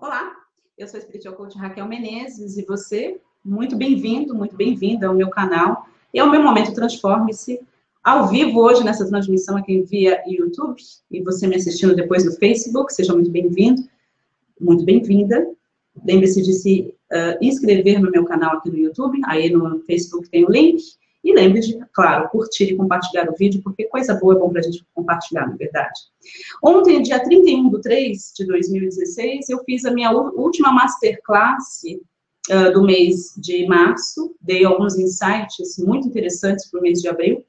Olá, eu sou a Spiritual Coach Raquel Menezes e você, muito bem-vindo, muito bem-vinda ao meu canal. E ao meu Momento Transforme-se ao vivo hoje nessa transmissão aqui via YouTube. E você me assistindo depois no Facebook, seja muito bem-vindo, muito bem-vinda. Lembre-se de se uh, inscrever no meu canal aqui no YouTube, aí no Facebook tem o link e lembre de, claro, curtir e compartilhar o vídeo, porque coisa boa é bom para a gente compartilhar, na verdade. Ontem, dia 31 de 3 de 2016, eu fiz a minha última masterclass uh, do mês de março. Dei alguns insights muito interessantes para o mês de abril.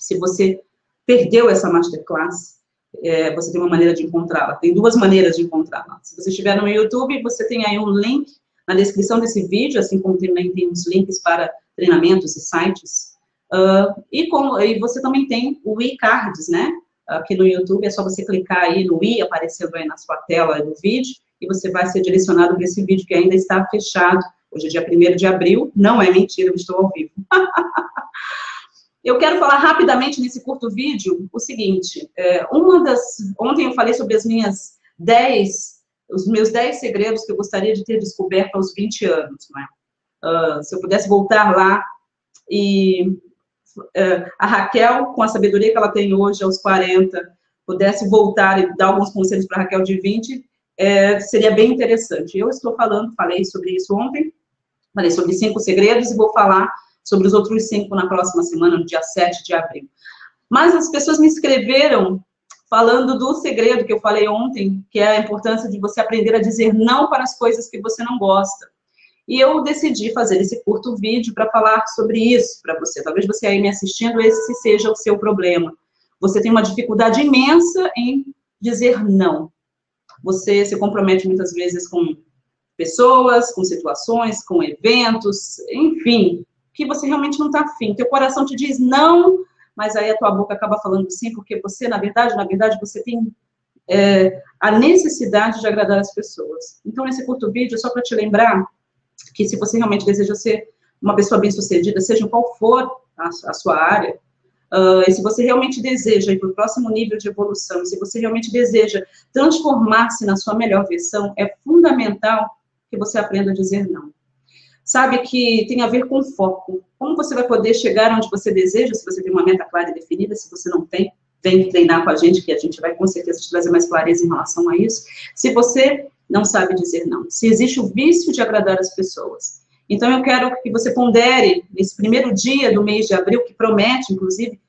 Se você perdeu essa masterclass, é, você tem uma maneira de encontrá-la. Tem duas maneiras de encontrá-la. Se você estiver no YouTube, você tem aí um link na descrição desse vídeo, assim como também tem os links para treinamentos e sites. Uh, e, como, e você também tem o e-cards, né? Aqui no YouTube é só você clicar aí no i, aparecendo aí na sua tela do vídeo, e você vai ser direcionado para esse vídeo que ainda está fechado. Hoje é dia 1 de abril, não é mentira, eu estou ao vivo. eu quero falar rapidamente nesse curto vídeo o seguinte, é, uma das, ontem eu falei sobre as minhas 10, os meus 10 segredos que eu gostaria de ter descoberto aos 20 anos, é? Uh, se eu pudesse voltar lá e uh, a Raquel, com a sabedoria que ela tem hoje, aos 40, pudesse voltar e dar alguns conselhos para a Raquel de 20, é, seria bem interessante. Eu estou falando, falei sobre isso ontem, falei sobre cinco segredos e vou falar sobre os outros cinco na próxima semana, no dia 7 de abril. Mas as pessoas me escreveram falando do segredo que eu falei ontem, que é a importância de você aprender a dizer não para as coisas que você não gosta. E eu decidi fazer esse curto vídeo para falar sobre isso para você. Talvez você aí me assistindo, esse seja o seu problema. Você tem uma dificuldade imensa em dizer não. Você se compromete muitas vezes com pessoas, com situações, com eventos, enfim, que você realmente não está afim. Teu coração te diz não, mas aí a tua boca acaba falando sim, porque você, na verdade, na verdade, você tem é, a necessidade de agradar as pessoas. Então, nesse curto vídeo, só para te lembrar que se você realmente deseja ser uma pessoa bem-sucedida, seja qual for a, a sua área, uh, e se você realmente deseja ir para o próximo nível de evolução, se você realmente deseja transformar-se na sua melhor versão, é fundamental que você aprenda a dizer não. Sabe que tem a ver com foco. Como você vai poder chegar onde você deseja, se você tem uma meta clara e definida, se você não tem, vem treinar com a gente, que a gente vai com certeza te trazer mais clareza em relação a isso. Se você não sabe dizer não. Se existe o vício de agradar as pessoas. Então, eu quero que você pondere nesse primeiro dia do mês de abril, que promete, inclusive,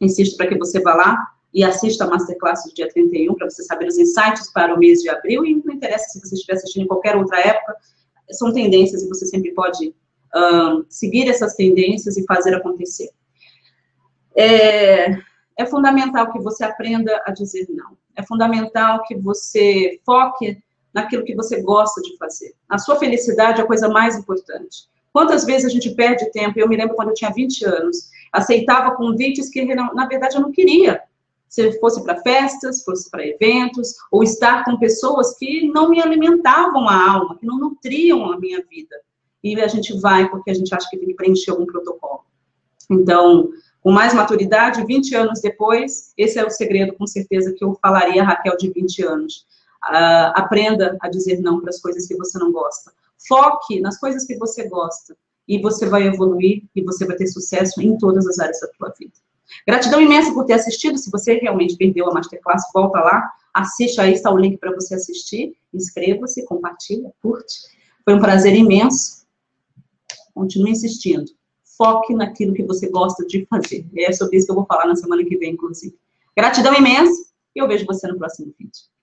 insisto para que você vá lá e assista a Masterclass do dia 31, para você saber os insights para o mês de abril, e não interessa se você estiver assistindo em qualquer outra época, são tendências e você sempre pode seguir essas tendências e fazer acontecer. É, é fundamental que você aprenda a dizer não. É fundamental que você foque naquilo que você gosta de fazer. A sua felicidade é a coisa mais importante. Quantas vezes a gente perde tempo? Eu me lembro quando eu tinha 20 anos, aceitava convites que, na verdade, eu não queria. Se fosse para festas, fosse para eventos, ou estar com pessoas que não me alimentavam a alma, que não nutriam a minha vida. E a gente vai porque a gente acha que tem que preencher algum protocolo. Então, com mais maturidade, 20 anos depois, esse é o segredo, com certeza, que eu falaria a Raquel de 20 anos Uh, aprenda a dizer não para as coisas que você não gosta. Foque nas coisas que você gosta e você vai evoluir e você vai ter sucesso em todas as áreas da tua vida. Gratidão imensa por ter assistido. Se você realmente perdeu a Masterclass, volta lá, assiste, aí está o link para você assistir. Inscreva-se, compartilha, curte. Foi um prazer imenso. Continue insistindo. Foque naquilo que você gosta de fazer. É sobre isso que eu vou falar na semana que vem, inclusive. Gratidão imensa e eu vejo você no próximo vídeo.